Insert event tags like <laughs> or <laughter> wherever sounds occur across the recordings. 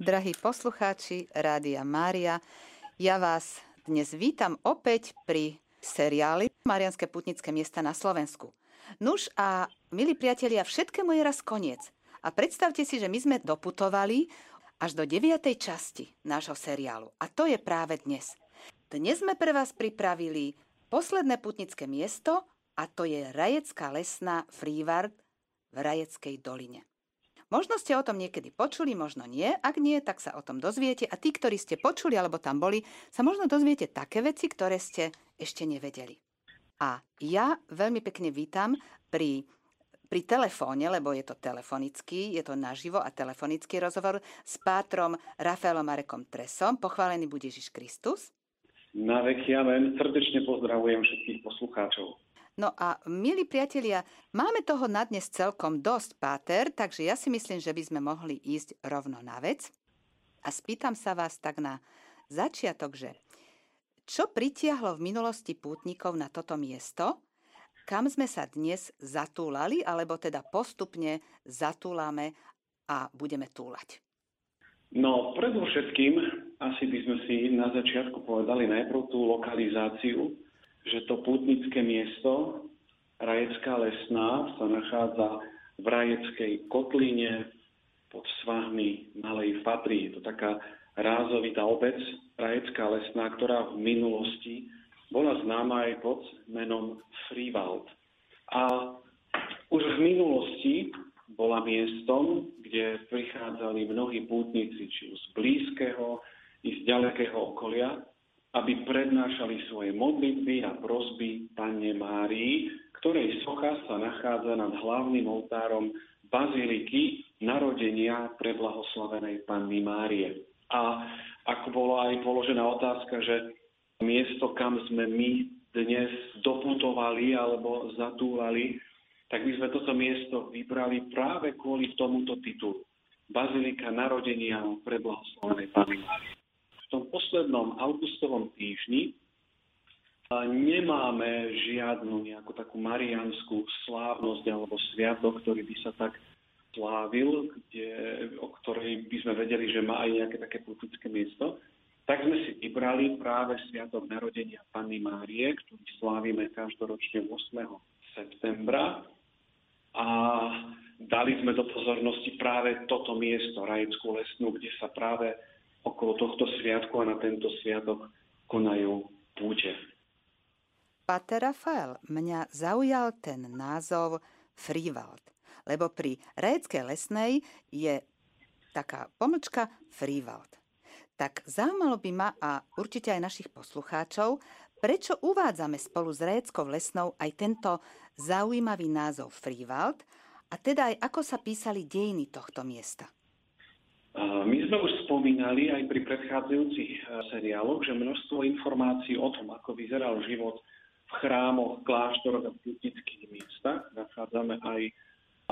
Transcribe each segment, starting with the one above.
Drahí poslucháči Rádia Mária, ja vás dnes vítam opäť pri seriáli Marianské putnické miesta na Slovensku. Nuž a milí priatelia, všetkému je raz koniec. A predstavte si, že my sme doputovali až do 9. časti nášho seriálu. A to je práve dnes. Dnes sme pre vás pripravili posledné putnické miesto a to je Rajecká lesná Frívard v Rajeckej doline. Možno ste o tom niekedy počuli, možno nie. Ak nie, tak sa o tom dozviete. A tí, ktorí ste počuli alebo tam boli, sa možno dozviete také veci, ktoré ste ešte nevedeli. A ja veľmi pekne vítam pri, pri telefóne, lebo je to telefonický, je to naživo a telefonický rozhovor s pátrom Rafaelom Marekom Tresom. Pochválený bude Ježiš Kristus. Na veky amen. Srdečne pozdravujem všetkých poslucháčov. No a milí priatelia, máme toho na dnes celkom dosť, Páter, takže ja si myslím, že by sme mohli ísť rovno na vec. A spýtam sa vás tak na začiatok, že čo pritiahlo v minulosti pútnikov na toto miesto, kam sme sa dnes zatúlali, alebo teda postupne zatúlame a budeme túlať? No, predovšetkým asi by sme si na začiatku povedali najprv tú lokalizáciu, že to pútnické miesto Rajecká lesná sa nachádza v Rajeckej kotline pod svahmi Malej Fatry. Je to taká rázovitá obec Rajecká lesná, ktorá v minulosti bola známa aj pod menom Freewald. A už v minulosti bola miestom, kde prichádzali mnohí pútnici, či už z blízkeho i z ďalekého okolia, aby prednášali svoje modlitby a prosby Panne Márii, ktorej socha sa nachádza nad hlavným oltárom baziliky narodenia preblahoslavenej Panny Márie. A ako bola aj položená otázka, že miesto, kam sme my dnes doputovali alebo zatúlali, tak by sme toto miesto vybrali práve kvôli tomuto titulu. Bazilika narodenia preblahoslavenej Panny Márie tom poslednom augustovom týždni nemáme žiadnu nejakú takú marianskú slávnosť alebo sviatok, ktorý by sa tak slávil, kde, o ktorej by sme vedeli, že má aj nejaké také politické miesto, tak sme si vybrali práve Sviatok narodenia Panny Márie, ktorý slávime každoročne 8. septembra. A dali sme do pozornosti práve toto miesto, Rajeckú lesnú, kde sa práve okolo tohto sviatku a na tento sviatok konajú púte. Pater Rafael, mňa zaujal ten názov Frívald, lebo pri Réckej lesnej je taká pomlčka Frívald. Tak zaujímalo by ma a určite aj našich poslucháčov, prečo uvádzame spolu s Réckou lesnou aj tento zaujímavý názov Frívald a teda aj ako sa písali dejiny tohto miesta. My sme už spomínali aj pri predchádzajúcich e, seriáloch, že množstvo informácií o tom, ako vyzeral život v chrámoch, kláštoroch a putnických miestach nachádzame aj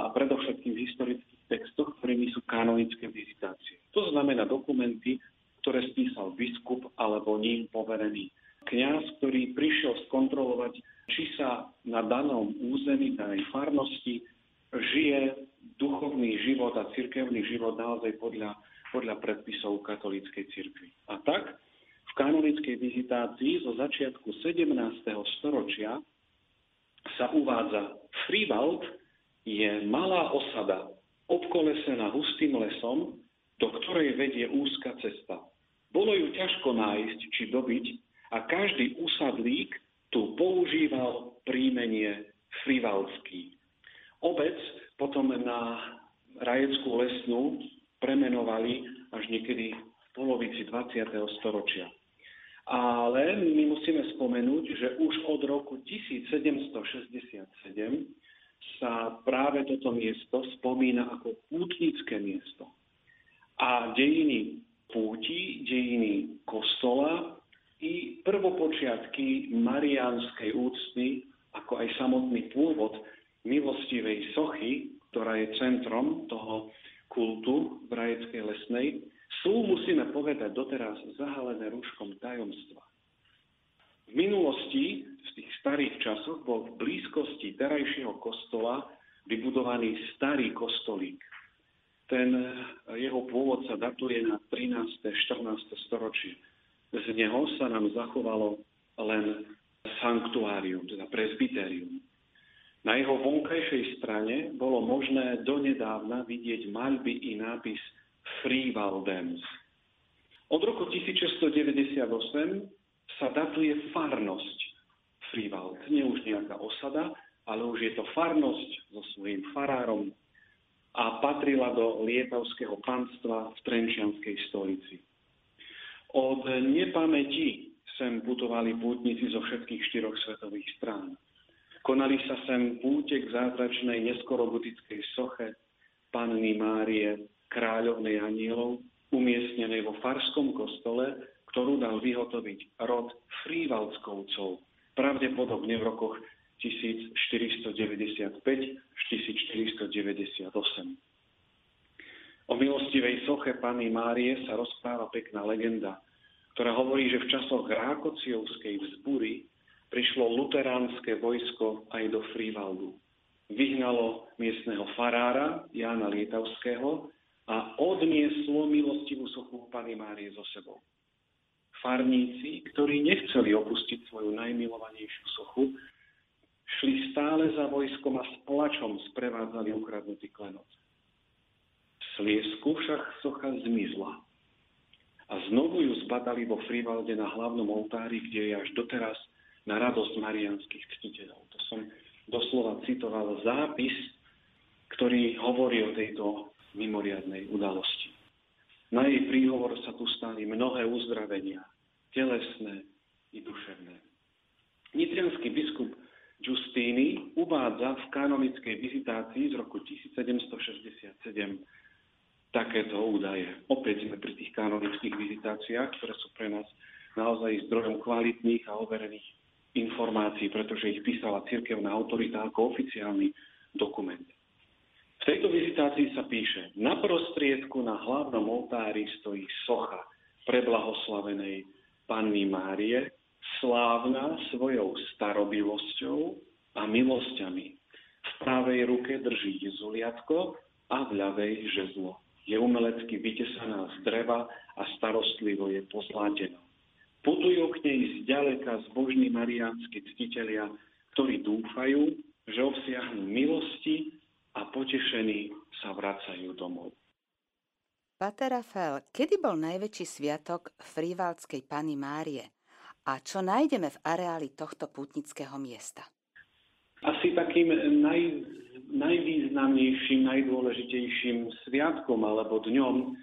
a predovšetkým v historických textoch, ktorými sú kanonické vizitácie. To znamená dokumenty, ktoré spísal biskup alebo ním poverený kňaz, ktorý prišiel skontrolovať, či sa na danom území, danej farnosti žije duchovný život a cirkevný život naozaj podľa, podľa predpisov katolíckej cirkvi. A tak v kanonickej vizitácii zo začiatku 17. storočia sa uvádza Frivald je malá osada, obkolesená hustým lesom, do ktorej vedie úzka cesta. Bolo ju ťažko nájsť či dobiť a každý usadlík tu používal príjmenie Frivaldský. Obec potom na Rajeckú lesnú premenovali až niekedy v polovici 20. storočia. Ale my musíme spomenúť, že už od roku 1767 sa práve toto miesto spomína ako pútnické miesto. A dejiny púti, dejiny kostola i prvopočiatky mariánskej úcty, ako aj samotný pôvod milostivej sochy, ktorá je centrom toho kultu v Rajeckej lesnej, sú, musíme povedať, doteraz zahalené rúškom tajomstva. V minulosti, v tých starých časoch, bol v blízkosti terajšieho kostola vybudovaný starý kostolík. ten jeho pôvod sa datuje na 13. 14. storočie. Z neho sa nám zachovalo len sanktuárium, teda presbyterium. Na jeho vonkajšej strane bolo možné donedávna vidieť maľby i nápis Freewaldens. Od roku 1698 sa datuje farnosť Freewald. Nie už nejaká osada, ale už je to farnosť so svojím farárom a patrila do lietavského panstva v Trenčianskej stolici. Od nepamäti sem putovali pútnici zo všetkých štyroch svetových strán. Konali sa sem púte k zázračnej neskorogotickej soche Panny Márie, kráľovnej anielov, umiestnenej vo farskom kostole, ktorú dal vyhotoviť rod Frívalskovcov, pravdepodobne v rokoch 1495 až 1498. O milostivej soche Panny Márie sa rozpráva pekná legenda, ktorá hovorí, že v časoch Rákociovskej vzbury prišlo luteránske vojsko aj do Frívaldu. Vyhnalo miestneho farára Jána Lietavského a odnieslo milostivú sochu Pany Márie so sebou. Farníci, ktorí nechceli opustiť svoju najmilovanejšiu sochu, šli stále za vojskom a s plačom sprevádzali ukradnutý klenot. V Sliesku však socha zmizla a znovu ju zbadali vo Frivalde na hlavnom oltári, kde je až doteraz na radosť marianských ctiteľov. To som doslova citoval zápis, ktorý hovorí o tejto mimoriadnej udalosti. Na jej príhovor sa tu stali mnohé uzdravenia, telesné i duševné. Nitrianský biskup Justíny uvádza v kanonickej vizitácii z roku 1767 takéto údaje. Opäť sme pri tých kanonických vizitáciách, ktoré sú pre nás naozaj zdrojom kvalitných a overených informácií, pretože ich písala cirkevná autorita ako oficiálny dokument. V tejto vizitácii sa píše, na prostriedku na hlavnom oltári stojí socha preblahoslavenej Panny Márie, slávna svojou starobilosťou a milosťami. V pravej ruke drží zuliatko a v ľavej žezlo. Je umelecky vytesaná z dreva a starostlivo je pozlátená. Putujú k nej zďaleka zbožní mariánsky ctitelia, ktorí dúfajú, že obsiahnu milosti a potešení sa vracajú domov. Pater Rafael, kedy bol najväčší sviatok Frívalskej Pany Márie? A čo nájdeme v areáli tohto putnického miesta? Asi takým naj, najvýznamnejším, najdôležitejším sviatkom alebo dňom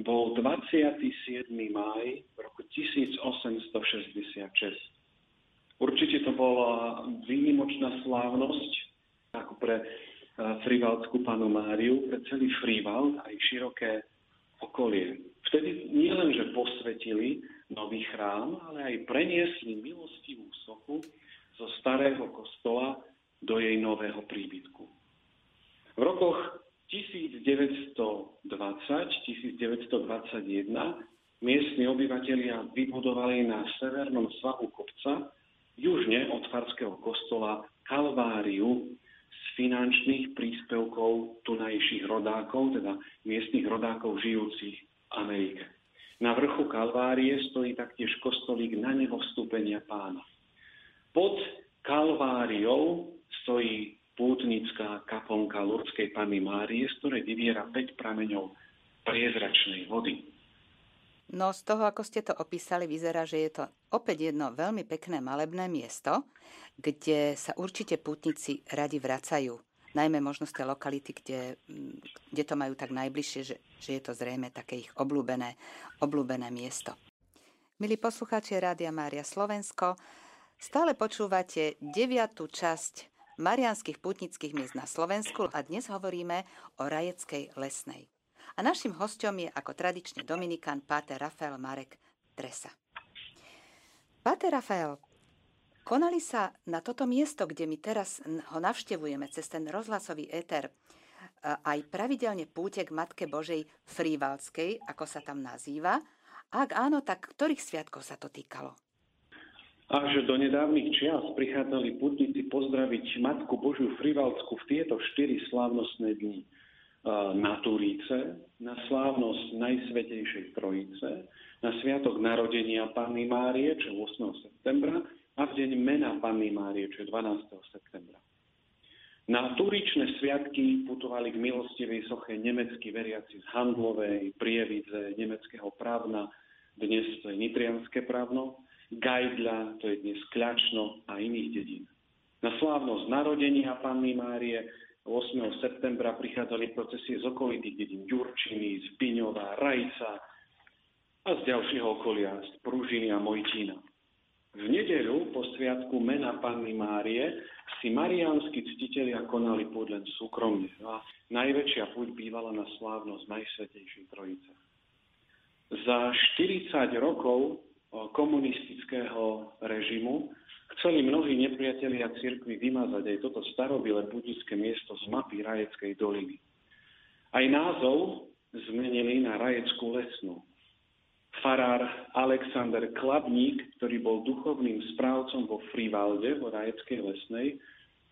bol 27. maj roku 1866. Určite to bola výnimočná slávnosť ako pre eh, Frivaldskú panu Máriu, pre celý Frivald aj široké okolie. Vtedy nielenže posvetili nový chrám, ale aj preniesli milostivú sochu zo starého kostola do jej nového príbytku. V rokoch 1920-1921 miestni obyvatelia vybudovali na severnom svahu kopca južne od farského kostola Kalváriu z finančných príspevkov tunajších rodákov, teda miestnych rodákov žijúcich v Amerike. Na vrchu Kalvárie stojí taktiež kostolík na neho vstúpenia pána. Pod Kalváriou stojí pútnická kaponka Lurdskej Panny Márie, z ktorej vyviera 5 prameňov priezračnej vody. No z toho, ako ste to opísali, vyzerá, že je to opäť jedno veľmi pekné malebné miesto, kde sa určite pútnici radi vracajú. Najmä možno z tej lokality, kde, kde to majú tak najbližšie, že, že je to zrejme také ich obľúbené, obľúbené miesto. Milí poslucháči Rádia Mária Slovensko, stále počúvate deviatú časť marianských putnických miest na Slovensku a dnes hovoríme o Rajeckej lesnej. A našim hostom je ako tradične Dominikán Páter Rafael Marek Tresa. Páter Rafael, konali sa na toto miesto, kde my teraz ho navštevujeme cez ten rozhlasový éter, aj pravidelne púte Matke Božej Frívalskej, ako sa tam nazýva. Ak áno, tak ktorých sviatkov sa to týkalo? Až do nedávnych čias prichádzali putníci pozdraviť Matku Božiu Frivalsku v tieto štyri slávnostné dni. na Turíce, na slávnosť Najsvetejšej Trojice, na sviatok narodenia Panny Márie, čo 8. septembra, a v deň mena Panny Márie, čo je 12. septembra. Na turičné sviatky putovali k milostivej soche nemeckí veriaci z Handlovej, Prievidze, nemeckého právna, dnes to je Nitrianské právno, Gajdľa, to je dnes Kľačno a iných dedín. Na slávnosť narodenia Panny Márie 8. septembra prichádzali procesie z okolitých dedín Ďurčiny, z Biňova, Rajca a z ďalšieho okolia, z Pružiny a Mojtína. V nedeľu po sviatku mena Panny Márie si mariánsky ctitelia konali púť len súkromne a najväčšia púť bývala na slávnosť Najsvetejšej Trojice. Za 40 rokov komunistického režimu chceli mnohí nepriatelia cirkvi vymazať aj toto starobilé budické miesto z mapy Rajeckej doliny. Aj názov zmenili na Rajeckú lesnú farár Alexander Klabník, ktorý bol duchovným správcom vo Frivalde, vo Rajeckej lesnej,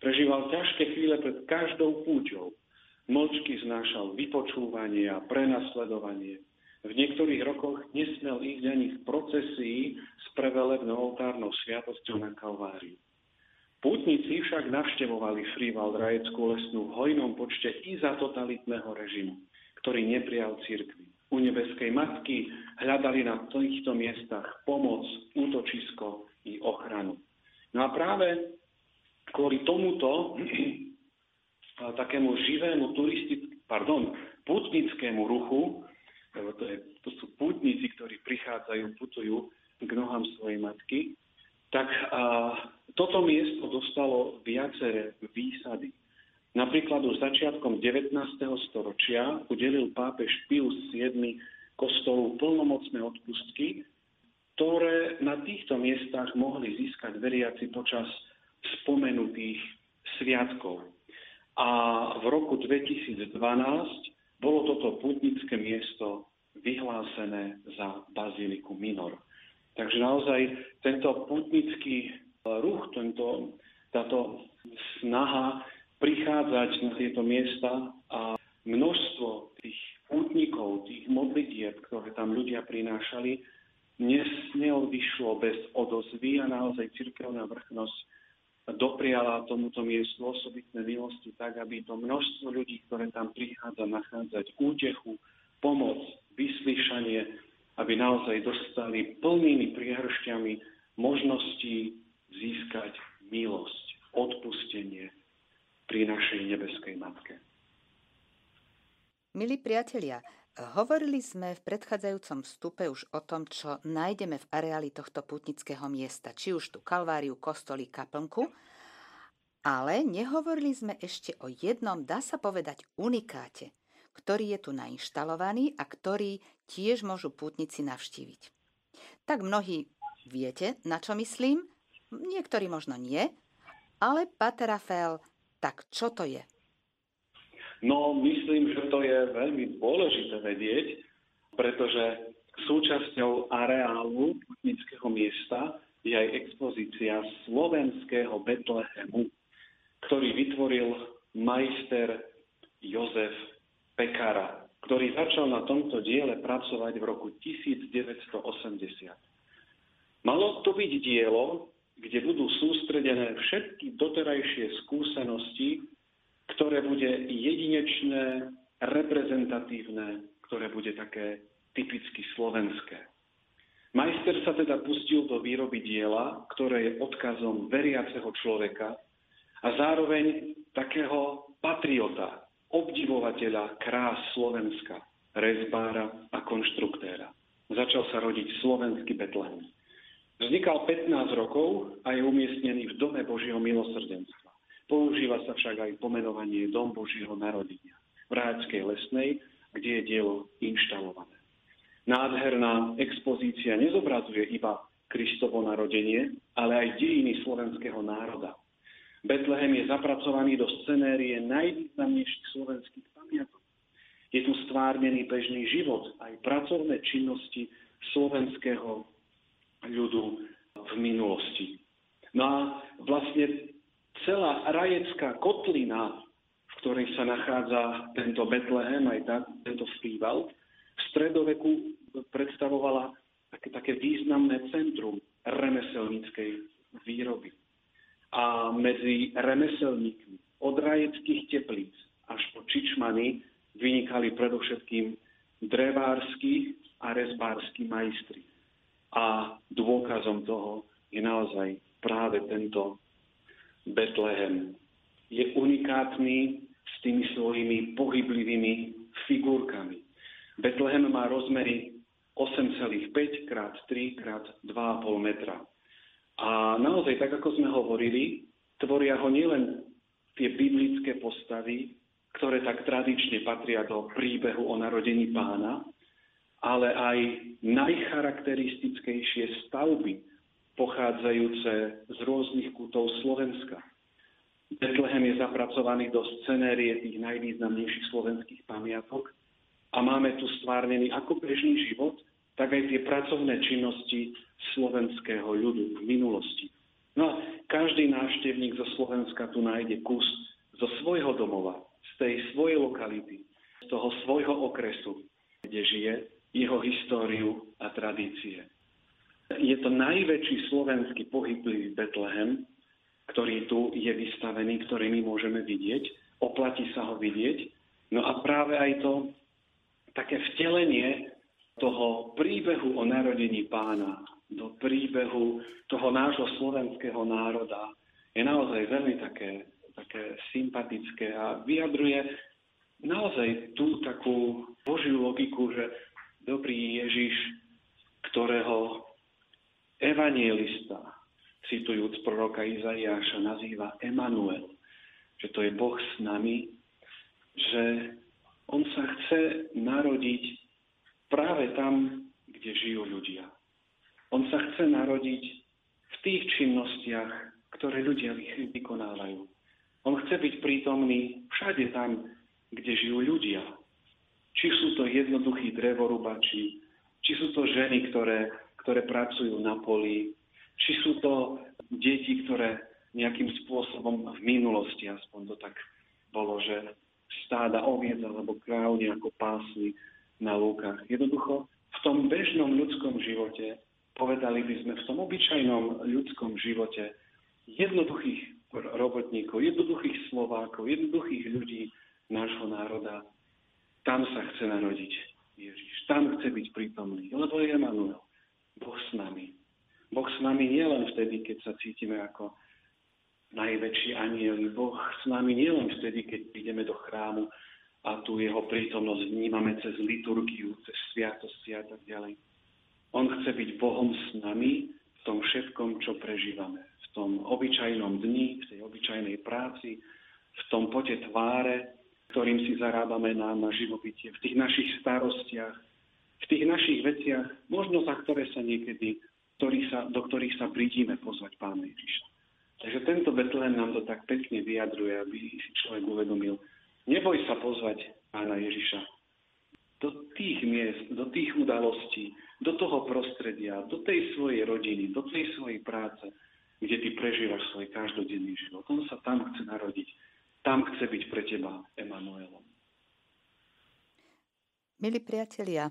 prežíval ťažké chvíle pred každou púťou. Mlčky znášal vypočúvanie a prenasledovanie. V niektorých rokoch nesmel ísť ani v procesii s prevelebnou oltárnou sviatosťou na Kalváriu. Pútnici však navštevovali Frivald Rajeckú lesnú v hojnom počte i za totalitného režimu, ktorý neprijal církvy u nebeskej matky hľadali na týchto miestach pomoc, útočisko i ochranu. No a práve kvôli tomuto <clears throat> takému živému turistick- pardon, putnickému ruchu, lebo to, je, to sú putníci, ktorí prichádzajú, putujú k nohám svojej matky, tak a, toto miesto dostalo viaceré výsady. Napríklad už začiatkom 19. storočia udelil pápež Pius VII kostolu plnomocné odpustky, ktoré na týchto miestach mohli získať veriaci počas spomenutých sviatkov. A v roku 2012 bolo toto putnické miesto vyhlásené za baziliku Minor. Takže naozaj tento putnický ruch, tento, táto snaha prichádzať na tieto miesta a množstvo tých pútnikov, tých modlitieb, ktoré tam ľudia prinášali, neodišlo bez odozvy a naozaj cirkevná vrchnosť dopriala tomuto miestu osobitné milosti tak, aby to množstvo ľudí, ktoré tam prichádza nachádzať útechu, pomoc, vyslyšanie, aby naozaj dostali plnými priehršťami možnosti získať milosť, odpustenie, pri našej nebeskej Matke. Milí priatelia, hovorili sme v predchádzajúcom vstupe už o tom, čo nájdeme v areáli tohto putnického miesta, či už tú kalváriu, kostolí, kaplnku, ale nehovorili sme ešte o jednom, dá sa povedať, unikáte, ktorý je tu nainštalovaný a ktorý tiež môžu pútnici navštíviť. Tak mnohí viete, na čo myslím, niektorí možno nie, ale Pater Rafael tak čo to je? No, myslím, že to je veľmi dôležité vedieť, pretože súčasťou areálu putnického miesta je aj expozícia slovenského Betlehemu, ktorý vytvoril majster Jozef Pekara, ktorý začal na tomto diele pracovať v roku 1980. Malo to byť dielo, kde budú sústredené všetky doterajšie skúsenosti, ktoré bude jedinečné, reprezentatívne, ktoré bude také typicky slovenské. Majster sa teda pustil do výroby diela, ktoré je odkazom veriaceho človeka a zároveň takého patriota, obdivovateľa krás Slovenska, rezbára a konštruktéra. Začal sa rodiť slovenský Betlehem. Vznikal 15 rokov a je umiestnený v Dome Božieho milosrdenstva. Používa sa však aj pomenovanie Dom Božieho narodenia v Ráďskej lesnej, kde je dielo inštalované. Nádherná expozícia nezobrazuje iba Kristovo narodenie, ale aj dejiny slovenského národa. Betlehem je zapracovaný do scenérie najvýznamnejších slovenských pamiatok. Je tu stvárnený bežný život, aj pracovné činnosti slovenského ľudu v minulosti. No a vlastne celá rajecká kotlina v ktorej sa nachádza tento Betlehem, aj tá, tento festival, v stredoveku predstavovala také, také významné centrum remeselníckej výroby. A medzi remeselníkmi od rajeckých teplíc až po čičmany vynikali predovšetkým drevársky a rezbársky majstri. A dôkazom toho je naozaj práve tento Betlehem. Je unikátny s tými svojimi pohyblivými figurkami. Betlehem má rozmery 8,5 x 3 x 2,5 metra. A naozaj, tak ako sme hovorili, tvoria ho nielen tie biblické postavy, ktoré tak tradične patria do príbehu o narodení pána, ale aj najcharakteristickejšie stavby pochádzajúce z rôznych kútov Slovenska. Betlehem je zapracovaný do scenérie tých najvýznamnejších slovenských pamiatok a máme tu stvárnený ako bežný život, tak aj tie pracovné činnosti slovenského ľudu v minulosti. No a každý návštevník zo Slovenska tu nájde kus zo svojho domova, z tej svojej lokality, z toho svojho okresu, kde žije, jeho históriu a tradície. Je to najväčší slovenský pohyblivý Betlehem, ktorý tu je vystavený, ktorý my môžeme vidieť. Oplatí sa ho vidieť. No a práve aj to také vtelenie toho príbehu o narodení pána do príbehu toho nášho slovenského národa je naozaj veľmi také, také sympatické a vyjadruje naozaj tú takú Božiu logiku, že dobrý Ježiš, ktorého evangelista, citujúc proroka Izaiáša, nazýva Emanuel, že to je Boh s nami, že on sa chce narodiť práve tam, kde žijú ľudia. On sa chce narodiť v tých činnostiach, ktoré ľudia vykonávajú. On chce byť prítomný všade tam, kde žijú ľudia. Či sú to jednoduchí drevorubači, či sú to ženy, ktoré ktoré pracujú na poli, či sú to deti, ktoré nejakým spôsobom v minulosti aspoň to tak bolo, že stáda oviec alebo kráv nejako pásli na lúkach. Jednoducho v tom bežnom ľudskom živote, povedali by sme v tom obyčajnom ľudskom živote, jednoduchých robotníkov, jednoduchých Slovákov, jednoduchých ľudí nášho národa, tam sa chce narodiť Ježiš. Tam chce byť prítomný, lebo je Emanuel. Boh s nami. Boh s nami nielen vtedy, keď sa cítime ako najväčší anieli. Boh s nami nielen vtedy, keď prídeme do chrámu a tu jeho prítomnosť vnímame cez liturgiu, cez sviatosti a tak ďalej. On chce byť Bohom s nami v tom všetkom, čo prežívame. V tom obyčajnom dni, v tej obyčajnej práci, v tom pote tváre, ktorým si zarábame na, na živobytie, v tých našich starostiach, v tých našich veciach, možno za ktoré sa niekedy, ktorý sa, do ktorých sa prídime pozvať Pána Ježiša. Takže tento Betlehem nám to tak pekne vyjadruje, aby si človek uvedomil. Neboj sa pozvať Pána Ježiša do tých miest, do tých udalostí, do toho prostredia, do tej svojej rodiny, do tej svojej práce, kde ty prežívaš svoj každodenný život. On sa tam chce narodiť. Tam chce byť pre teba Emanuelom. Milí priatelia,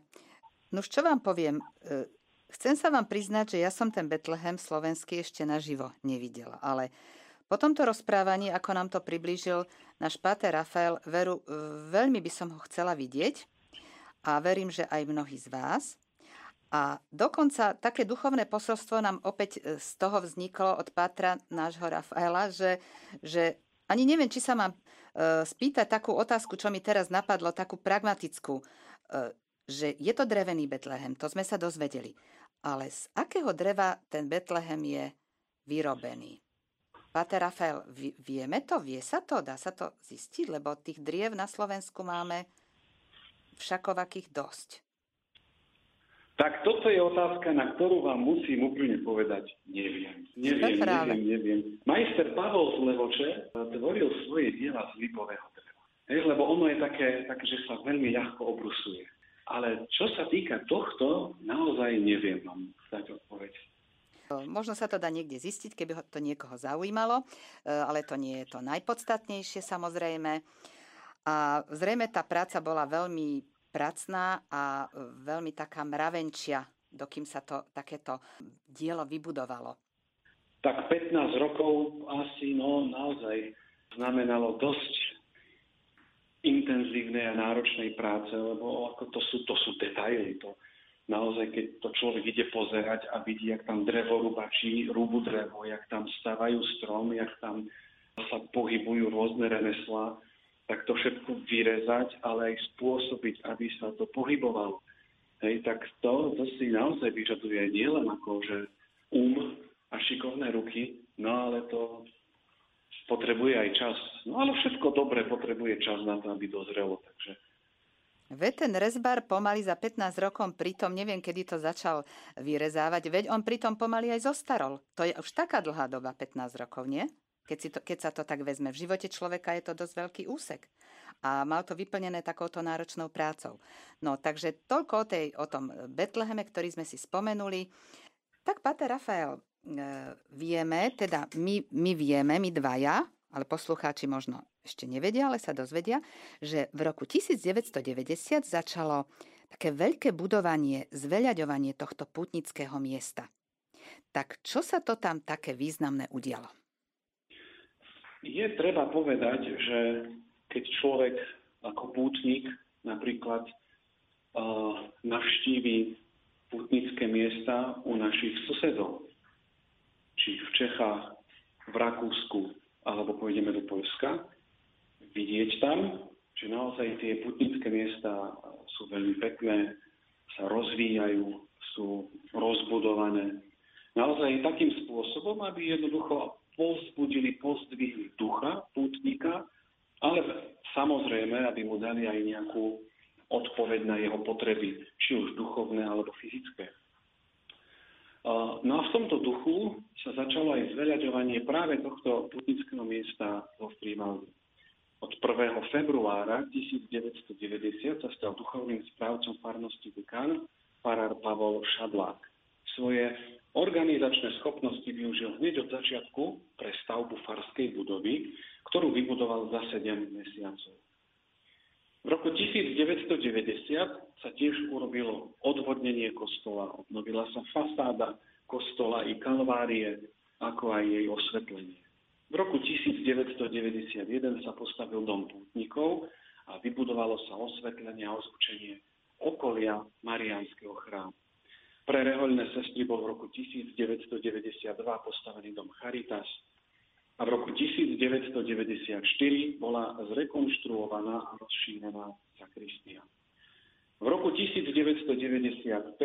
No čo vám poviem, e, chcem sa vám priznať, že ja som ten Betlehem slovenský ešte naživo nevidela, ale po tomto rozprávaní, ako nám to priblížil náš páter Rafael, veru, e, veľmi by som ho chcela vidieť a verím, že aj mnohí z vás. A dokonca také duchovné posolstvo nám opäť e, z toho vzniklo od pátra nášho Rafaela, že, že ani neviem, či sa mám spýtať takú otázku, čo mi teraz napadlo, takú pragmatickú že je to drevený Betlehem, to sme sa dozvedeli. Ale z akého dreva ten Betlehem je vyrobený? Pater Rafael, vieme to? Vie sa to? Dá sa to zistiť? Lebo tých driev na Slovensku máme všakovakých dosť. Tak toto je otázka, na ktorú vám musím úplne povedať, neviem. Neviem, neviem, neviem. Majster Pavol z Levoče tvoril svoje diela z lipového dreva. Lebo ono je také, také, že sa veľmi ľahko obrusuje. Ale čo sa týka tohto, naozaj neviem vám dať odpoveď. Možno sa to dá niekde zistiť, keby to niekoho zaujímalo, e, ale to nie je to najpodstatnejšie samozrejme. A zrejme tá práca bola veľmi pracná a veľmi taká mravenčia, dokým sa to takéto dielo vybudovalo. Tak 15 rokov asi no naozaj znamenalo dosť intenzívnej a náročnej práce, lebo ako to sú, to sú detaily. To, naozaj, keď to človek ide pozerať a vidí, jak tam drevo rubačí, rúbu drevo, jak tam stavajú strom, jak tam sa pohybujú rôzne remeslá, tak to všetko vyrezať, ale aj spôsobiť, aby sa to pohybovalo. Hej, tak to, to si naozaj vyžaduje nielen ako, že um a šikovné ruky, no ale to potrebuje aj čas. No ale všetko dobre potrebuje čas na to, aby dozrelo. Takže Veď ten rezbar pomaly za 15 rokov pritom, neviem, kedy to začal vyrezávať, veď on pritom pomaly aj zostarol. To je už taká dlhá doba, 15 rokov, nie? Keď, si to, keď sa to tak vezme. V živote človeka je to dosť veľký úsek. A mal to vyplnené takouto náročnou prácou. No, takže toľko o, tej, o tom Betleheme, ktorý sme si spomenuli. Tak, Pater Rafael, vieme, teda my, my vieme, my dvaja, ale poslucháči možno ešte nevedia, ale sa dozvedia, že v roku 1990 začalo také veľké budovanie, zveľaďovanie tohto putnického miesta. Tak čo sa to tam také významné udialo? Je treba povedať, že keď človek ako pútnik napríklad uh, navštíví putnické miesta u našich susedov, či v Čechách, v Rakúsku, alebo pôjdeme do Polska, vidieť tam, že naozaj tie putnické miesta sú veľmi pekné, sa rozvíjajú, sú rozbudované. Naozaj takým spôsobom, aby jednoducho povzbudili, pozdvihli ducha pútnika, ale samozrejme, aby mu dali aj nejakú odpoveď na jeho potreby, či už duchovné alebo fyzické. No a v tomto duchu sa začalo aj zveľaďovanie práve tohto putnického miesta vo Frivaldi. Od 1. februára 1990 sa stal duchovným správcom farnosti Dekán farár Pavol Šadlák. Svoje organizačné schopnosti využil hneď od začiatku pre stavbu farskej budovy, ktorú vybudoval za 7 mesiacov. V roku 1990 sa tiež urobilo odvodnenie kostola, obnovila sa fasáda kostola i kalvárie, ako aj jej osvetlenie. V roku 1991 sa postavil dom pútnikov a vybudovalo sa osvetlenie a ozvučenie okolia Mariánskeho chrámu. Pre rehoľné sestry bol v roku 1992 postavený dom Charitas, a v roku 1994 bola zrekonštruovaná a rozšírená sakristia. V roku 1995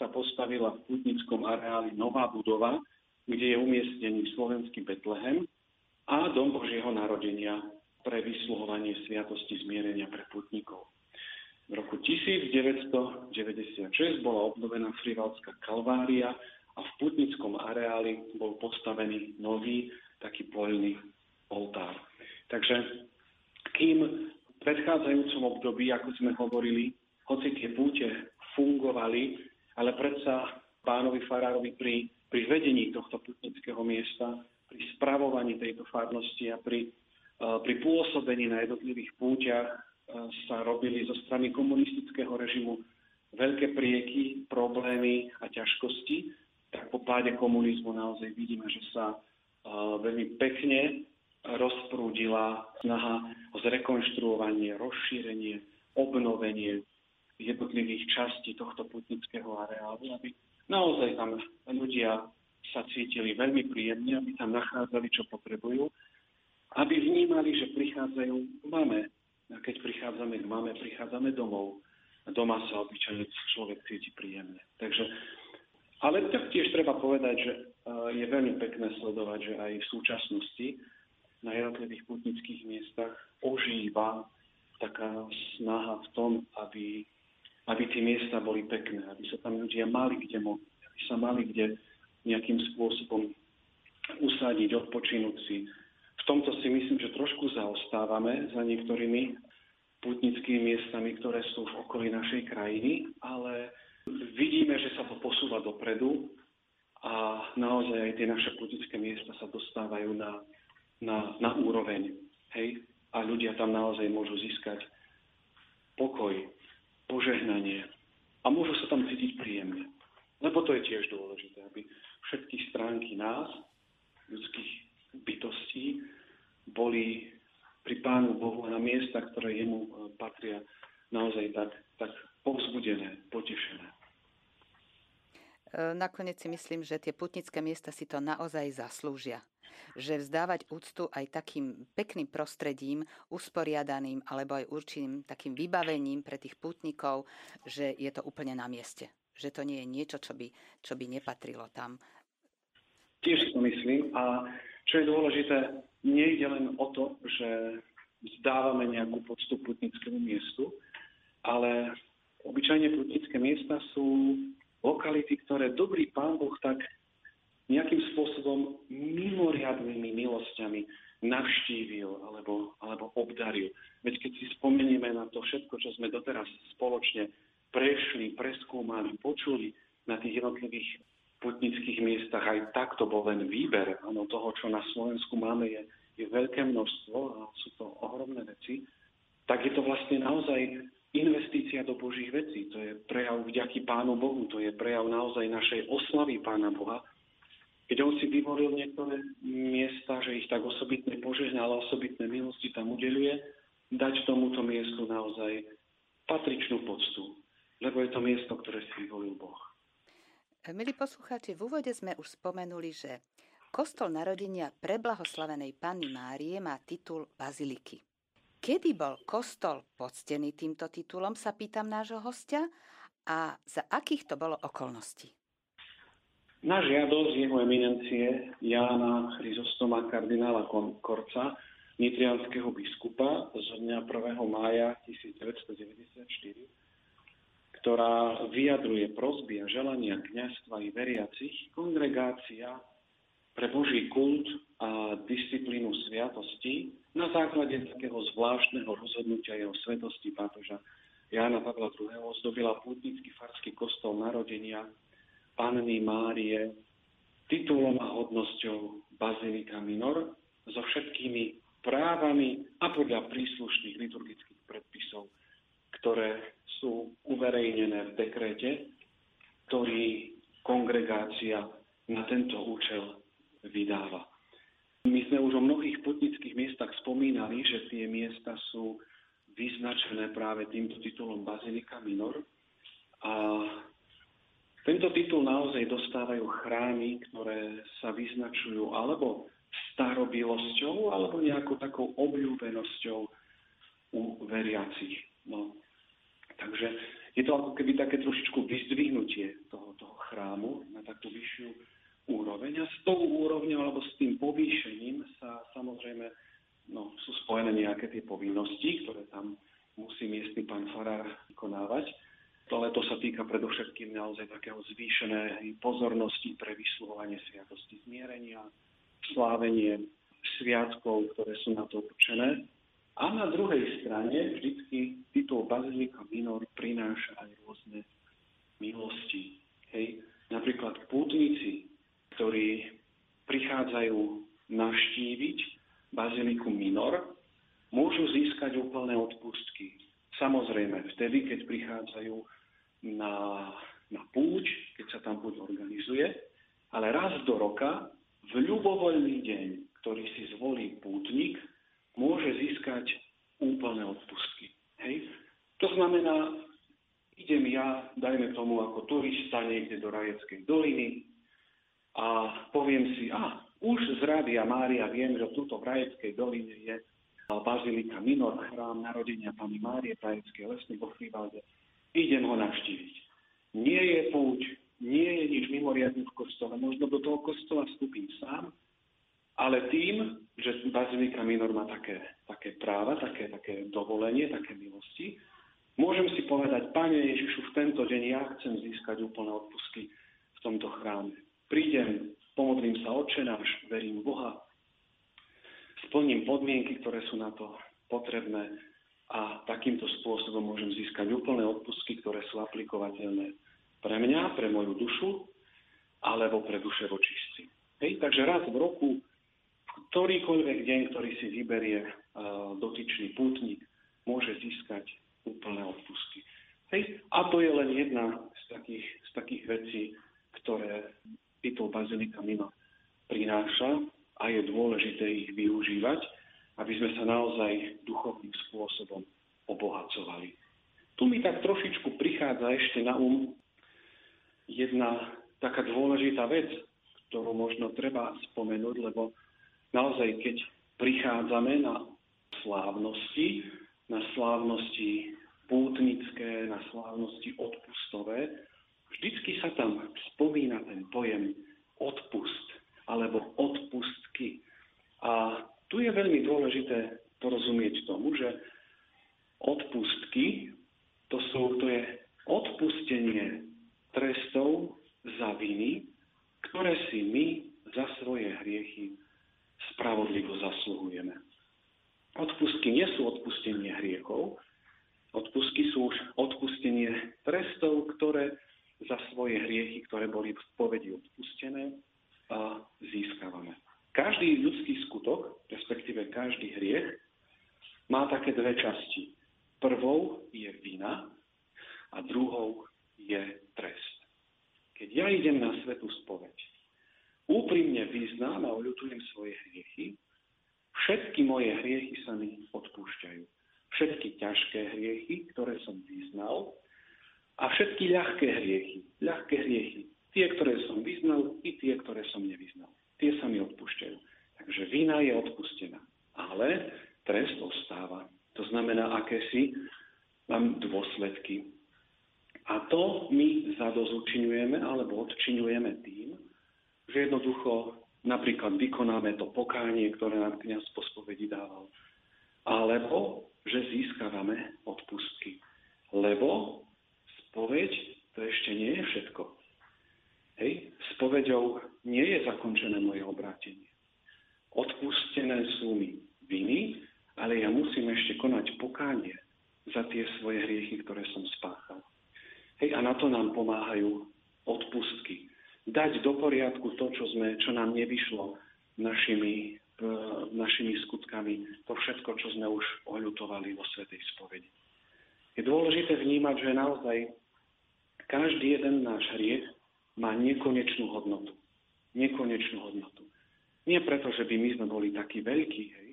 sa postavila v Putnickom areáli nová budova, kde je umiestnený slovenský Betlehem a Dom Božieho narodenia pre vysluhovanie sviatosti zmierenia pre putníkov. V roku 1996 bola obnovená Frivalská kalvária a v Putnickom areáli bol postavený nový taký poľný oltár. Takže kým v predchádzajúcom období, ako sme hovorili, hoci tie púte fungovali, ale predsa pánovi farárovi pri, pri vedení tohto putnického miesta, pri spravovaní tejto farnosti a pri, uh, pri pôsobení na jednotlivých púťach uh, sa robili zo strany komunistického režimu veľké prieky, problémy a ťažkosti, tak po páde komunizmu naozaj vidíme, že sa veľmi pekne rozprúdila snaha o zrekonštruovanie, rozšírenie, obnovenie jednotlivých častí tohto putnického areálu, aby naozaj tam ľudia sa cítili veľmi príjemne, aby tam nachádzali, čo potrebujú, aby vnímali, že prichádzajú k mame. A keď prichádzame k mame, prichádzame domov. A doma sa obyčajne človek cíti príjemne. Takže ale taktiež treba povedať, že je veľmi pekné sledovať, že aj v súčasnosti na jednotlivých putnických miestach ožíva taká snaha v tom, aby, aby tie miesta boli pekné, aby sa tam ľudia mali kde modliť, aby sa mali kde nejakým spôsobom usadiť, odpočinúť si. V tomto si myslím, že trošku zaostávame za niektorými putnickými miestami, ktoré sú v okolí našej krajiny, ale Vidíme, že sa to posúva dopredu a naozaj aj tie naše politické miesta sa dostávajú na, na, na úroveň. Hej? a ľudia tam naozaj môžu získať pokoj, požehnanie a môžu sa tam cítiť príjemne. Lebo to je tiež dôležité, aby všetky stránky nás, ľudských bytostí, boli pri Pánu Bohu a na miesta, ktoré jemu e, patria, naozaj tak, tak povzbudené, potešené. E, nakoniec si myslím, že tie putnické miesta si to naozaj zaslúžia že vzdávať úctu aj takým pekným prostredím, usporiadaným alebo aj určitým takým vybavením pre tých pútnikov, že je to úplne na mieste. Že to nie je niečo, čo by, čo by nepatrilo tam. Tiež to myslím. A čo je dôležité, nie ide len o to, že vzdávame nejakú poctu putnickému miestu, ale obyčajne putnické miesta sú lokality, ktoré dobrý pán Boh tak nejakým spôsobom mimoriadnými milosťami navštívil alebo, alebo obdaril. Veď keď si spomenieme na to všetko, čo sme doteraz spoločne prešli, preskúmali, počuli na tých jednotlivých putnických miestach, aj tak to bol len výber ano, toho, čo na Slovensku máme, je, je veľké množstvo a sú to ohromné veci, tak je to vlastne naozaj investícia do Božích vecí. To je prejav vďaky Pánu Bohu, to je prejav naozaj našej oslavy Pána Boha, keď on si vyvolil niektoré miesta, že ich tak osobitne požehnal, osobitné milosti tam udeluje, dať tomuto miestu naozaj patričnú poctu, lebo je to miesto, ktoré si vyvolil Boh. Milí poslucháči, v úvode sme už spomenuli, že kostol narodenia preblahoslavenej Panny Márie má titul Baziliky. Kedy bol kostol poctený týmto titulom, sa pýtam nášho hostia, a za akých to bolo okolností? Na žiadosť jeho eminencie Jána Chryzostoma kardinála Korca, nitrianského biskupa z dňa 1. mája 1994, ktorá vyjadruje prosby a želania kniazstva i veriacich, kongregácia pre Boží kult a disciplínu sviatosti na základe takého zvláštneho rozhodnutia jeho svetosti pápeža Jána Pavla II. zdobila pútnický farský kostol narodenia Panny Márie titulom a hodnosťou Bazilika Minor so všetkými právami a podľa príslušných liturgických predpisov, ktoré sú uverejnené v dekrete, ktorý kongregácia na tento účel vydáva. My sme už o mnohých putnických miestach spomínali, že tie miesta sú vyznačené práve týmto titulom Bazilika Minor a tento titul naozaj dostávajú chrámy, ktoré sa vyznačujú alebo starobilosťou, alebo nejakou takou obľúbenosťou u veriacich. No. Takže je to ako keby také trošičku vyzdvihnutie toho, toho chrámu na takú vyššiu úroveň. A s tou úrovňou alebo s tým povýšením sa samozrejme no, sú spojené nejaké tie povinnosti, ktoré tam musí miestny pán Farár vykonávať. To leto sa týka predovšetkým naozaj takého zvýšené pozornosti pre vysluhovanie sviatosti zmierenia, slávenie sviatkov, ktoré sú na to určené. A na druhej strane vždycky titul Bazilika Minor prináša aj rôzne milosti. Hej. Napríklad pútnici, ktorí prichádzajú navštíviť Baziliku Minor, môžu získať úplné odpustky. Samozrejme, vtedy, keď prichádzajú na, na púč, keď sa tam púť organizuje, ale raz do roka v ľubovoľný deň, ktorý si zvolí pútnik, môže získať úplné odpustky. Hej? To znamená, idem ja, dajme tomu ako turista niekde do Rajeckej doliny a poviem si, a už z Rádia Mária viem, že tuto v Rajeckej doline je Bazilika Minor, chrám narodenia Pani Márie Rajeckej lesnej vo Frivalde idem ho navštíviť. Nie je púč, nie je nič mimoriadne v kostole. Možno do toho kostola vstúpim sám, ale tým, že Bazilika Minor má také, také práva, také, také dovolenie, také milosti, môžem si povedať, Pane Ježišu, v tento deň ja chcem získať úplné odpusky v tomto chráme. Prídem, pomodlím sa náš, verím Boha, splním podmienky, ktoré sú na to potrebné a takýmto spôsobom môžem získať úplné odpustky, ktoré sú aplikovateľné pre mňa, pre moju dušu, alebo pre duše vočistci. Hej, takže raz v roku, ktorýkoľvek deň, ktorý si vyberie dotyčný pútnik môže získať úplné odpustky. Hej. A to je len jedna z takých, z takých vecí, ktoré titul Bazilika Mima prináša a je dôležité ich využívať, aby sme sa naozaj duchovným spôsobom obohacovali. Tu mi tak trošičku prichádza ešte na um jedna taká dôležitá vec, ktorú možno treba spomenúť, lebo naozaj, keď prichádzame na slávnosti, na slávnosti pútnické, na slávnosti odpustové, vždycky sa tam spomína ten pojem odpust alebo odpustky. A tu je veľmi dôležité porozumieť tomu, že odpustky to, sú, to je odpustenie trestov za viny, ktoré si my za svoje hriechy spravodlivo zasluhujeme. Odpustky nie sú odpustenie hriechov, odpustky sú už odpustenie trestov, ktoré za svoje hriechy, ktoré boli v povedi odpustené, a získavame. Každý ľudský skutok, respektíve každý hriech, má také dve časti. Prvou je vina a druhou je trest. Keď ja idem na svetú spoveď, úprimne vyznám a oľutujem svoje hriechy, všetky moje hriechy sa mi odpúšťajú. Všetky ťažké hriechy, ktoré som vyznal, a všetky ľahké hriechy, ľahké hriechy, tie, ktoré som vyznal, i tie, ktoré som nevyznal. Tie sa mi odpúšťajú. Takže vina je odpustená. Ale trest ostáva. To znamená, aké si mám dôsledky. A to my zadozučinujeme alebo odčinujeme tým, že jednoducho napríklad vykonáme to pokánie, ktoré nám kniaz po spovedi dával. Alebo že získavame odpustky. Lebo spoveď to ešte nie je všetko. Hej, spoveďou nie je zakončené moje obrátenie. Odpustené sú mi viny, ale ja musím ešte konať pokánie za tie svoje hriechy, ktoré som spáchal. Hej, a na to nám pomáhajú odpustky. Dať do poriadku to, čo, sme, čo nám nevyšlo našimi, e, našimi skutkami, to všetko, čo sme už oľutovali vo Svetej spovedi. Je dôležité vnímať, že naozaj každý jeden náš hriech má nekonečnú hodnotu. Nekonečnú hodnotu. Nie preto, že by my sme boli takí veľkí, hej,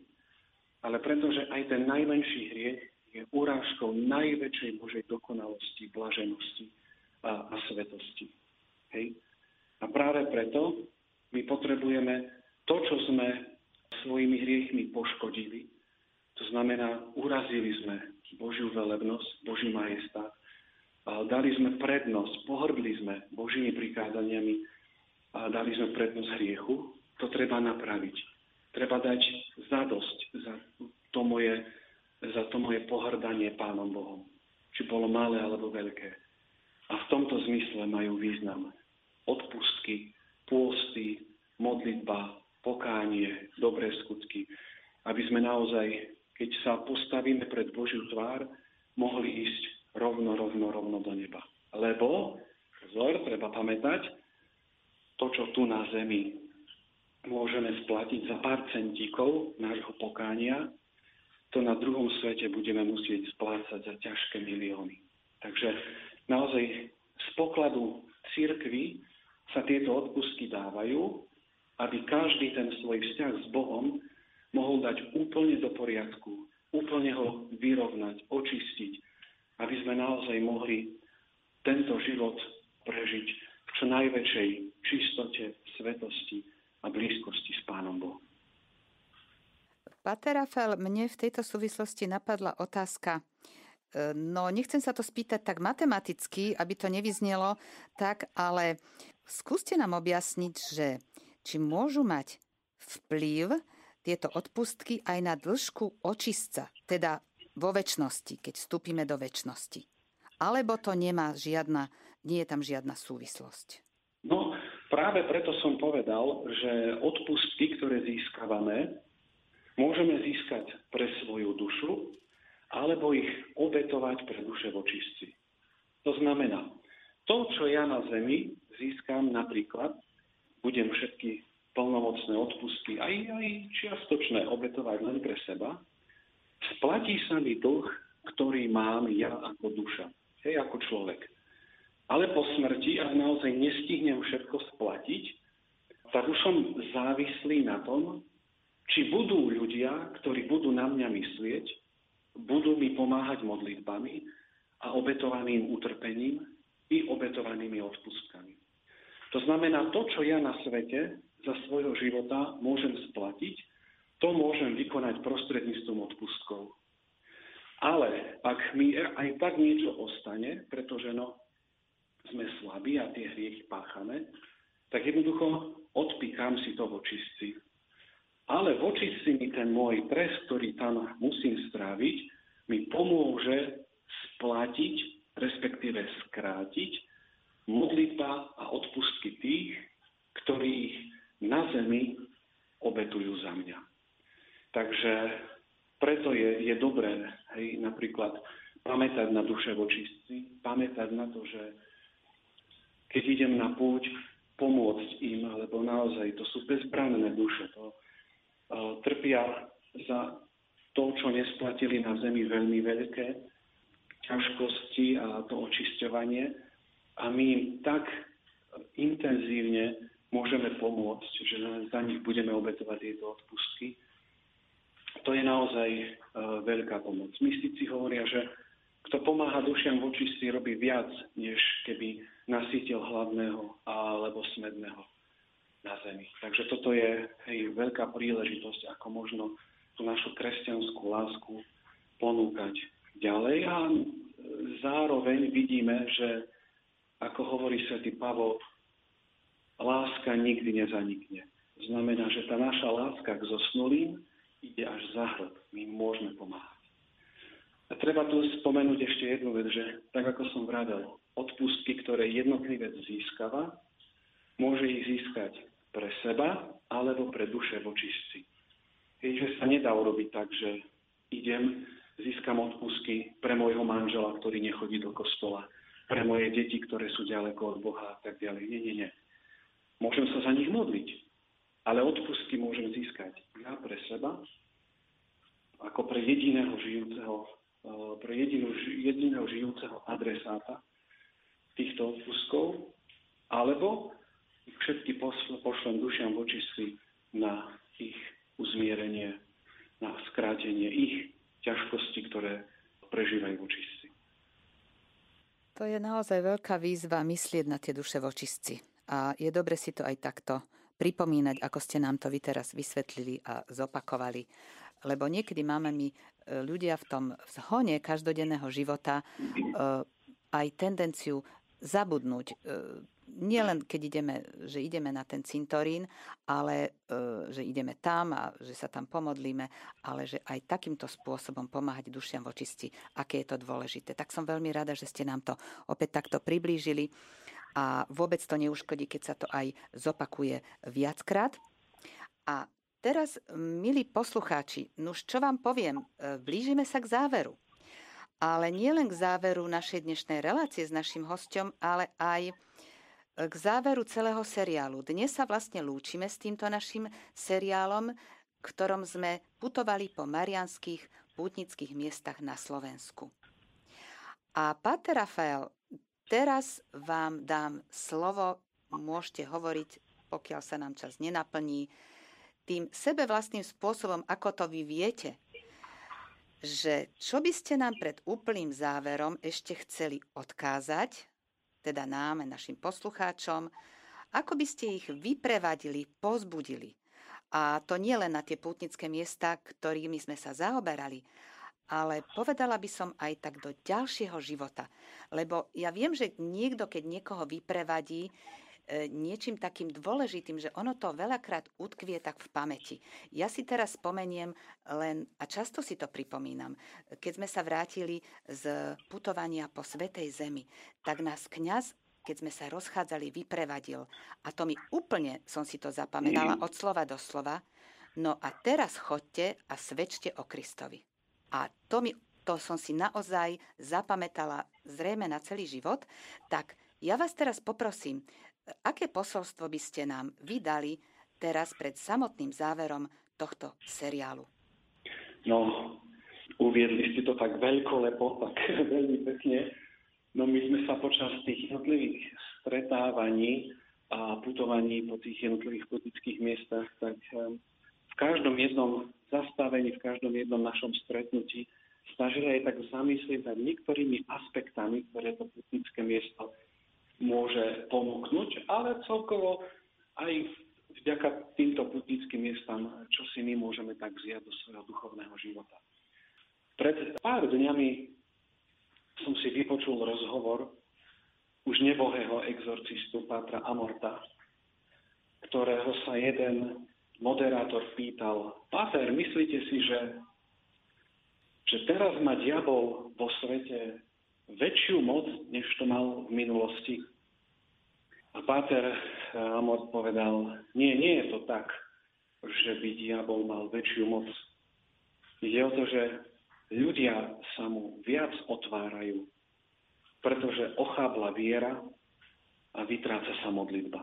ale preto, že aj ten najmenší hriech je urážkou najväčšej Božej dokonalosti, blaženosti a, a svetosti. Hej? A práve preto my potrebujeme to, čo sme svojimi hriechmi poškodili, to znamená, urazili sme Božiu velebnosť, Boží majestát, dali sme prednosť, pohrdli sme Božími prikázaniami dali sme prednosť hriechu, to treba napraviť. Treba dať zadosť za to moje za to moje pohrdanie Pánom Bohom. Či bolo malé alebo veľké. A v tomto zmysle majú význam odpustky, pôsty, modlitba, pokánie, dobré skutky, aby sme naozaj, keď sa postavíme pred Božiu tvár, mohli ísť rovno, rovno, rovno do neba. Lebo, vzor, treba pamätať, to, čo tu na zemi môžeme splatiť za pár centíkov nášho pokánia, to na druhom svete budeme musieť splácať za ťažké milióny. Takže naozaj z pokladu církvy sa tieto odpustky dávajú, aby každý ten svoj vzťah s Bohom mohol dať úplne do poriadku, úplne ho vyrovnať, očistiť, aby sme naozaj mohli tento život prežiť v čo najväčšej čistote, svetosti a blízkosti s Pánom Bohom. Rafael, mne v tejto súvislosti napadla otázka. E, no, nechcem sa to spýtať tak matematicky, aby to nevyznelo tak, ale skúste nám objasniť, že či môžu mať vplyv tieto odpustky aj na dĺžku očistca, teda vo väčšnosti, keď vstúpime do väčšnosti. Alebo to nemá žiadna, nie je tam žiadna súvislosť. No, práve preto som povedal, že odpustky, ktoré získavame, môžeme získať pre svoju dušu alebo ich obetovať pre duše vočistci. To znamená, to, čo ja na zemi získam napríklad, budem všetky plnomocné odpustky, aj, aj čiastočné obetovať len pre seba, splatí sa mi dlh, ktorý mám ja ako duša, hej, ako človek. Ale po smrti, ak naozaj nestihnem všetko splatiť, tak už som závislý na tom, či budú ľudia, ktorí budú na mňa myslieť, budú mi pomáhať modlitbami a obetovaným utrpením i obetovanými odpustkami. To znamená, to, čo ja na svete za svojho života môžem splatiť, to môžem vykonať prostredníctvom odpustkov. Ale ak mi aj tak niečo ostane, pretože no, sme slabí a tie hriechy páchame, tak jednoducho odpíkam si to vočistci. Ale vočistci mi ten môj trest, ktorý tam musím stráviť, mi pomôže splatiť, respektíve skrátiť modlitba a odpustky tých, ktorých na zemi obetujú za mňa. Takže preto je, je dobré hej, napríklad pamätať na duše vočistci, pamätať na to, že keď idem na púť, pomôcť im, alebo naozaj to sú bezbranné duše, to trpia za to, čo nesplatili na zemi veľmi veľké ťažkosti a to očisťovanie. A my im tak intenzívne môžeme pomôcť, že za nich budeme obetovať tieto odpustky. To je naozaj uh, veľká pomoc. Mystici hovoria, že kto pomáha dušiam v očistí, robí viac, než keby nasítil hladného alebo smedného na zemi. Takže toto je hej, veľká príležitosť, ako možno tú našu kresťanskú lásku ponúkať ďalej. A zároveň vidíme, že ako hovorí svätý Pavol, láska nikdy nezanikne. Znamená, že tá naša láska k zosnulým ide až za hrb. My môžeme pomáhať. A treba tu spomenúť ešte jednu vec, že tak ako som vravel, odpustky, ktoré jednotlivec získava, môže ich získať pre seba alebo pre duše vočistci. Keďže sa nedá urobiť tak, že idem, získam odpustky pre môjho manžela, ktorý nechodí do kostola, pre moje deti, ktoré sú ďaleko od Boha a tak ďalej. Nie, nie, nie. Môžem sa za nich modliť, ale odpustky môžem získať ja pre seba, ako pre jediného žijúceho, eh, pre jedinú, jediného žijúceho adresáta týchto odpustkov, alebo všetky pošlem dušiam vočistí na ich uzmierenie, na skrátenie ich ťažkosti, ktoré prežívajú vočistí. To je naozaj veľká výzva myslieť na tie duše vočistci. A je dobre si to aj takto pripomínať, ako ste nám to vy teraz vysvetlili a zopakovali. Lebo niekedy máme my e, ľudia v tom zhone každodenného života e, aj tendenciu zabudnúť e, nielen keď ideme, že ideme na ten cintorín, ale e, že ideme tam a že sa tam pomodlíme, ale že aj takýmto spôsobom pomáhať dušiam v očisti, aké je to dôležité. Tak som veľmi rada, že ste nám to opäť takto priblížili a vôbec to neuškodí, keď sa to aj zopakuje viackrát. A teraz, milí poslucháči, nuž čo vám poviem, e, blížime sa k záveru. Ale nie len k záveru našej dnešnej relácie s našim hostom, ale aj k záveru celého seriálu. Dnes sa vlastne lúčime s týmto našim seriálom, ktorom sme putovali po marianských pútnických miestach na Slovensku. A Pater Rafael, teraz vám dám slovo, môžete hovoriť, pokiaľ sa nám čas nenaplní, tým sebe vlastným spôsobom, ako to vy viete, že čo by ste nám pred úplným záverom ešte chceli odkázať teda nám, našim poslucháčom, ako by ste ich vyprevadili, pozbudili. A to nie len na tie pútnické miesta, ktorými sme sa zaoberali, ale povedala by som aj tak do ďalšieho života. Lebo ja viem, že niekto, keď niekoho vyprevadí, niečím takým dôležitým, že ono to veľakrát utkvie tak v pamäti. Ja si teraz spomeniem len, a často si to pripomínam, keď sme sa vrátili z putovania po Svetej Zemi, tak nás kňaz keď sme sa rozchádzali, vyprevadil. A to mi úplne, som si to zapamätala od slova do slova. No a teraz chodte a svedčte o Kristovi. A to, mi, to som si naozaj zapamätala zrejme na celý život. Tak ja vás teraz poprosím, Aké posolstvo by ste nám vydali teraz pred samotným záverom tohto seriálu? No, Uviedli ste to tak veľkolepo, tak <laughs> veľmi pekne. No my sme sa počas tých jednotlivých stretávaní a putovaní po tých jednotlivých politických miestach, tak ehm, v každom jednom zastavení, v každom jednom našom stretnutí snažili aj tak zamyslieť nad niektorými aspektami, ktoré to putnické miesto môže ponúknuť, ale celkovo aj vďaka týmto putnickým miestam, čo si my môžeme tak vziať do svojho duchovného života. Pred pár dňami som si vypočul rozhovor už nebohého exorcistu Pátra Amorta, ktorého sa jeden moderátor pýtal, Páter, myslíte si, že, že teraz má diabol vo svete väčšiu moc, než to mal v minulosti? A Páter Amort povedal, nie, nie je to tak, že by diabol mal väčšiu moc. Ide o to, že ľudia sa mu viac otvárajú, pretože ochábla viera a vytráca sa modlitba.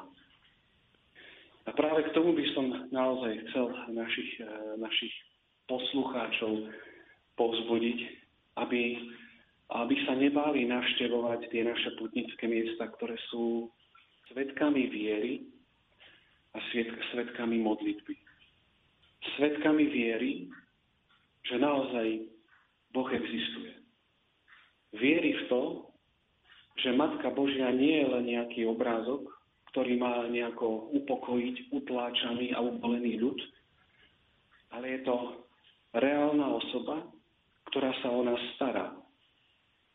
A práve k tomu by som naozaj chcel našich, eh, našich poslucháčov povzbudiť, aby, aby sa nebáli navštevovať tie naše putnické miesta, ktoré sú svetkami viery a svetkami modlitby. Svetkami viery, že naozaj Boh existuje. Viery v to, že Matka Božia nie je len nejaký obrázok, ktorý má nejako upokojiť utláčaný a ubolený ľud, ale je to reálna osoba, ktorá sa o nás stará,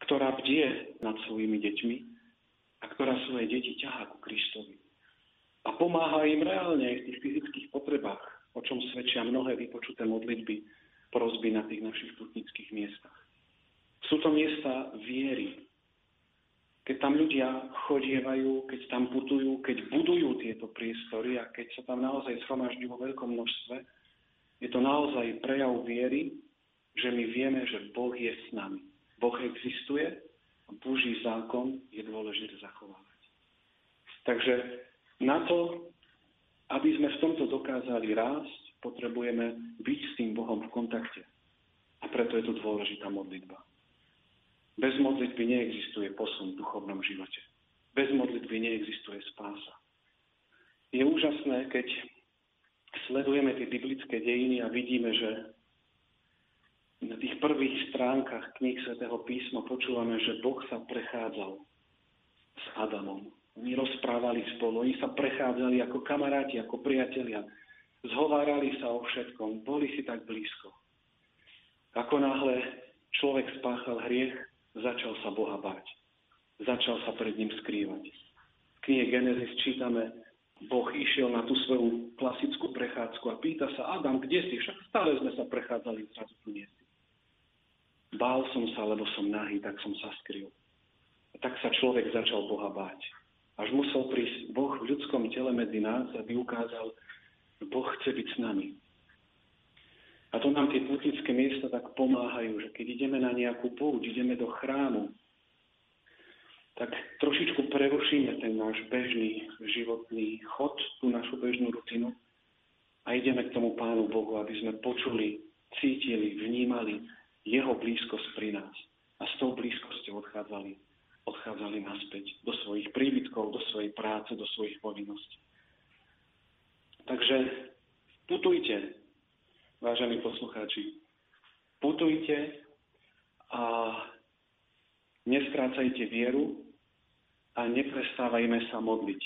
ktorá bdie nad svojimi deťmi a ktorá svoje deti ťahá ku Kristovi. A pomáha im reálne aj v tých fyzických potrebách, o čom svedčia mnohé vypočuté modlitby, prozby na tých našich putnických miestach. Sú to miesta viery. Keď tam ľudia chodievajú, keď tam putujú, keď budujú tieto priestory a keď sa tam naozaj schromažďujú vo veľkom množstve, je to naozaj prejav viery, že my vieme, že Boh je s nami. Boh existuje Boží zákon je dôležité zachovávať. Takže na to, aby sme v tomto dokázali rásť, potrebujeme byť s tým Bohom v kontakte. A preto je tu dôležitá modlitba. Bez modlitby neexistuje posun v duchovnom živote. Bez modlitby neexistuje spása. Je úžasné, keď sledujeme tie biblické dejiny a vidíme, že na tých prvých stránkach kníh svätého písma počúvame, že Boh sa prechádzal s Adamom. Oni rozprávali spolu, oni sa prechádzali ako kamaráti, ako priatelia. Zhovárali sa o všetkom, boli si tak blízko. Ako náhle človek spáchal hriech, začal sa Boha báť. Začal sa pred ním skrývať. V knihe Genesis čítame, Boh išiel na tú svoju klasickú prechádzku a pýta sa, Adam, kde si? Však stále sme sa prechádzali, zrazu tu nie si. Bál som sa, lebo som nahý, tak som sa skryl. A tak sa človek začal Boha báť. Až musel prísť Boh v ľudskom tele medzi nás, aby ukázal, Boh chce byť s nami. A to nám tie putnické miesta tak pomáhajú, že keď ideme na nejakú púť, ideme do chrámu, tak trošičku prerušíme ten náš bežný životný chod, tú našu bežnú rutinu a ideme k tomu Pánu Bohu, aby sme počuli, cítili, vnímali Jeho blízkosť pri nás. A s tou blízkosťou odchádzali, odchádzali naspäť do svojich príbytkov, do svojej práce, do svojich povinností. Takže putujte, vážení poslucháči. Putujte a nestrácajte vieru a neprestávajme sa modliť.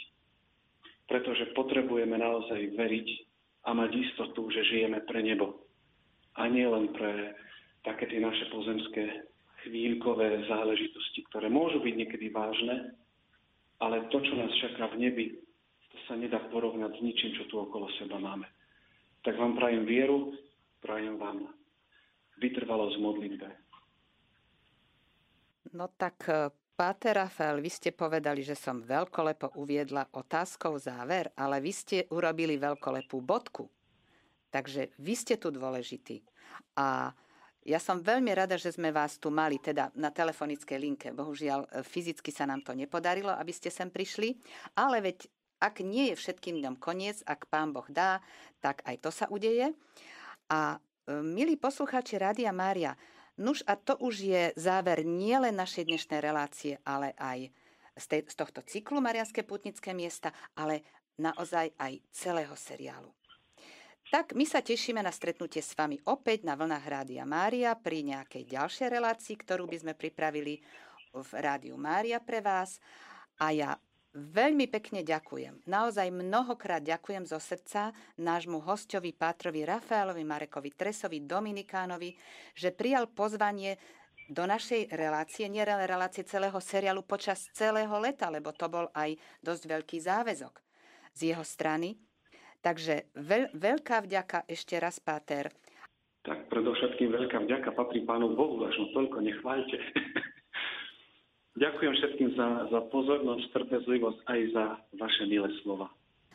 Pretože potrebujeme naozaj veriť a mať istotu, že žijeme pre nebo. A nie len pre také tie naše pozemské chvíľkové záležitosti, ktoré môžu byť niekedy vážne, ale to, čo nás čaká v nebi, sa nedá porovnať s ničím, čo tu okolo seba máme. Tak vám prajem vieru, prajem vám vytrvalosť v modlitbe. No tak, e, Páter Rafael, vy ste povedali, že som veľkolepo uviedla otázkou záver, ale vy ste urobili veľkolepú bodku. Takže vy ste tu dôležití. A ja som veľmi rada, že sme vás tu mali, teda na telefonickej linke. Bohužiaľ, e, fyzicky sa nám to nepodarilo, aby ste sem prišli, ale veď ak nie je všetkým dňom koniec, ak pán Boh dá, tak aj to sa udeje. A e, milí poslucháči Rádia Mária, Nuž a to už je záver nielen našej dnešnej relácie, ale aj z, tej, z tohto cyklu Marianské putnické miesta, ale naozaj aj celého seriálu. Tak my sa tešíme na stretnutie s vami opäť na vlnách Rádia Mária pri nejakej ďalšej relácii, ktorú by sme pripravili v Rádiu Mária pre vás. A ja veľmi pekne ďakujem. Naozaj mnohokrát ďakujem zo srdca nášmu hostovi Pátrovi Rafaelovi Marekovi Tresovi Dominikánovi, že prijal pozvanie do našej relácie, nie relácie celého seriálu počas celého leta, lebo to bol aj dosť veľký záväzok z jeho strany. Takže veľ, veľká vďaka ešte raz, Páter. Tak predovšetkým veľká vďaka patrí pánu Bohu, až mu toľko nechváľte. <laughs> Ďakujem všetkým za, za pozornosť, trpezlivosť aj za vaše milé slova.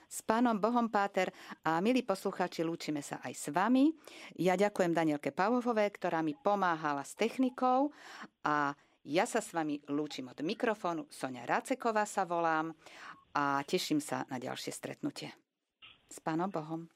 S pánom Bohom, Páter, a milí poslucháči, lúčime sa aj s vami. Ja ďakujem Danielke Pavlovej, ktorá mi pomáhala s technikou a ja sa s vami lúčim od mikrofónu. Sonia Ráceková sa volám a teším sa na ďalšie stretnutie. S Pánom Bohom.